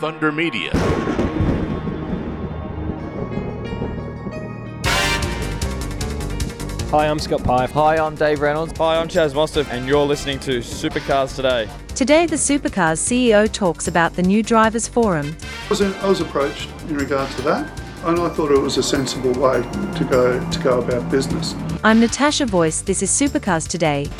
Thunder Media. Hi, I'm Scott Pye. Hi, I'm Dave Reynolds. Hi, I'm Chaz Mostert, and you're listening to Supercars Today. Today, the Supercars CEO talks about the new Drivers Forum. I was, I was approached in regard to that, and I thought it was a sensible way to go to go about business. I'm Natasha Voice. This is Supercars Today.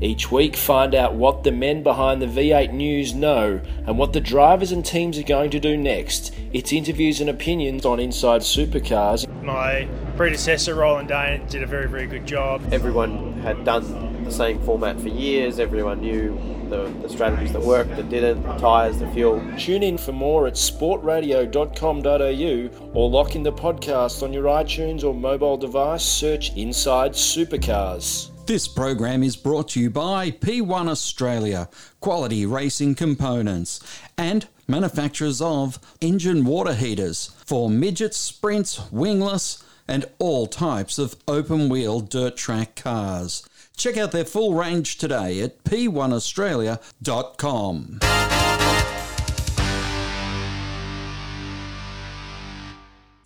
Each week, find out what the men behind the V8 News know and what the drivers and teams are going to do next. It's interviews and opinions on Inside Supercars. My predecessor, Roland Dane, did a very, very good job. Everyone had done the same format for years, everyone knew the, the strategies that worked, that didn't, the tyres, the fuel. Tune in for more at sportradio.com.au or lock in the podcast on your iTunes or mobile device. Search Inside Supercars. This program is brought to you by P1 Australia, quality racing components, and manufacturers of engine water heaters for midgets, sprints, wingless, and all types of open wheel dirt track cars. Check out their full range today at p1australia.com.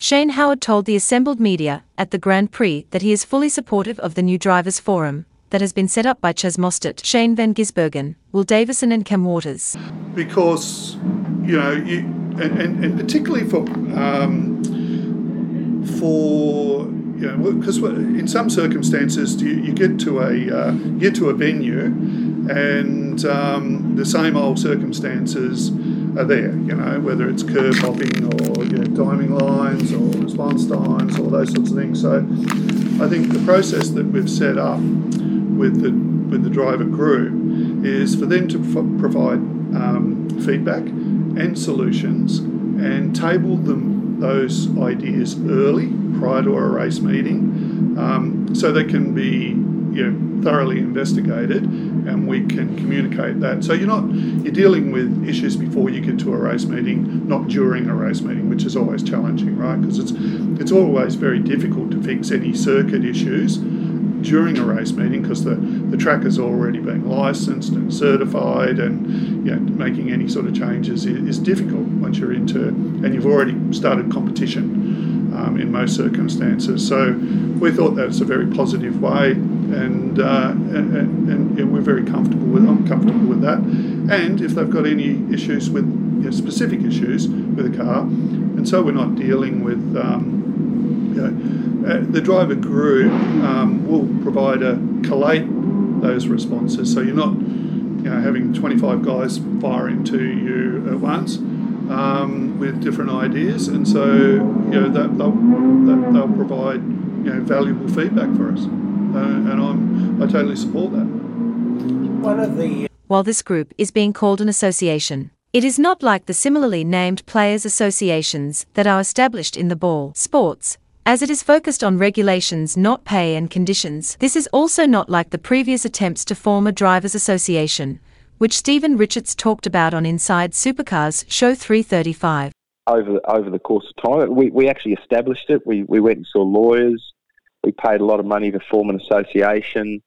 Shane Howard told the assembled media at the Grand Prix that he is fully supportive of the new Drivers Forum that has been set up by Chaz Mostert, Shane Van Gisbergen, Will Davison, and Cam Waters. Because, you know, you, and, and, and particularly for um, for you know, because in some circumstances you, you get to a uh, get to a venue, and um, the same old circumstances are there. You know, whether it's curb hopping or you know, timing lines or response times or those sorts of things. So, I think the process that we've set up with the with the driver group is for them to provide um, feedback and solutions and table them those ideas early prior to a race meeting um, so they can be you know, thoroughly investigated and we can communicate that. So you're not you're dealing with issues before you get to a race meeting, not during a race meeting, which is always challenging, right? Because it's it's always very difficult to fix any circuit issues during a race meeting because the, the track is already being licensed and certified and you know, making any sort of changes is, is difficult once you're into and you've already started competition um, in most circumstances. So we thought that's a very positive way and, uh, and, and, and, we're very comfortable with I'm comfortable with that. And if they've got any issues with you know, specific issues with a car, and so we're not dealing with um, you know, uh, the driver group um, will provide a collate those responses, so you're not you know having 25 guys fire into you at once um, with different ideas, and so you know that they'll, that they'll provide you know valuable feedback for us, uh, and I'm I totally support that. One of the while this group is being called an association. It is not like the similarly named players' associations that are established in the ball sports, as it is focused on regulations, not pay and conditions, this is also not like the previous attempts to form a drivers' association, which Steven Richards talked about on Inside Supercars Show 335. Over over the course of time, we, we actually established it. We we went and saw lawyers. We paid a lot of money to form an association.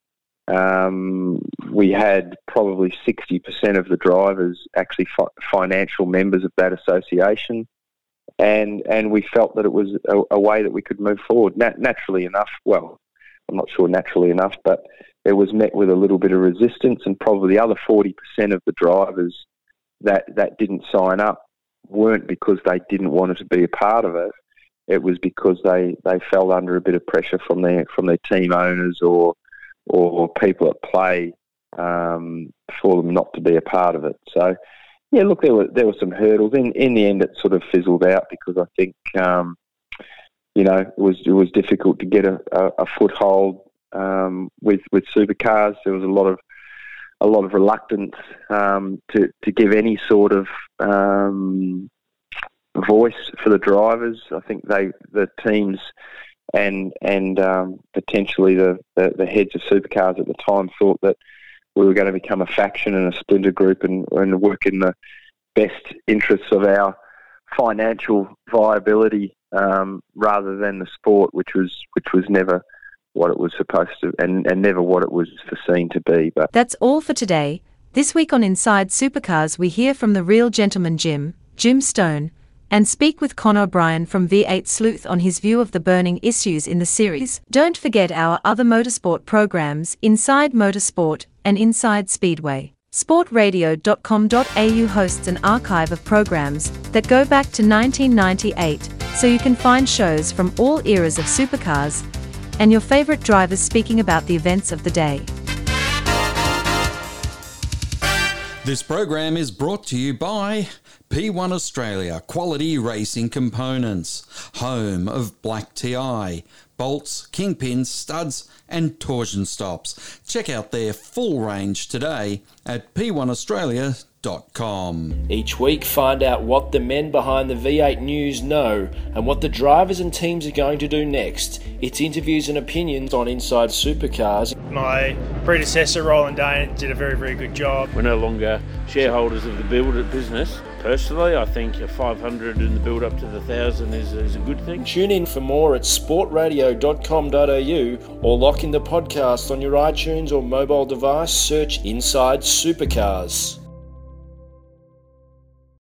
Um, we had probably 60% of the drivers actually fi- financial members of that association and and we felt that it was a, a way that we could move forward. Nat- naturally enough, well, I'm not sure naturally enough, but it was met with a little bit of resistance, and probably the other 40% of the drivers that that didn't sign up weren't because they didn't want to be a part of it. It was because they, they fell under a bit of pressure from their from their team owners or or people at play um, for them not to be a part of it. So yeah, look, there were there were some hurdles. In in the end, it sort of fizzled out because I think um, you know it was it was difficult to get a, a, a foothold um, with with supercars. There was a lot of a lot of reluctance um, to to give any sort of um, voice for the drivers. I think they the teams and and um, potentially the, the, the heads of supercars at the time thought that we were going to become a faction and a splinter group and, and work in the best interests of our financial viability um, rather than the sport, which was which was never what it was supposed to and, and never what it was foreseen to be. But that's all for today. This week on Inside Supercars, we hear from the real gentleman Jim, Jim Stone, and speak with Con O'Brien from V8 Sleuth on his view of the burning issues in the series. Don't forget our other motorsport programs, Inside Motorsport and Inside Speedway. Sportradio.com.au hosts an archive of programs that go back to 1998, so you can find shows from all eras of supercars and your favorite drivers speaking about the events of the day. This program is brought to you by P1 Australia Quality Racing Components, home of Black TI, bolts, kingpins, studs, and torsion stops. Check out their full range today at p1australia.com. Each week, find out what the men behind the V8 News know and what the drivers and teams are going to do next. It's interviews and opinions on Inside Supercars. My predecessor, Roland Dane, did a very, very good job. We're no longer shareholders of the build business. Personally, I think a 500 in the build up to the 1,000 is, is a good thing. Tune in for more at sportradio.com.au or lock in the podcast on your iTunes or mobile device. Search Inside Supercars.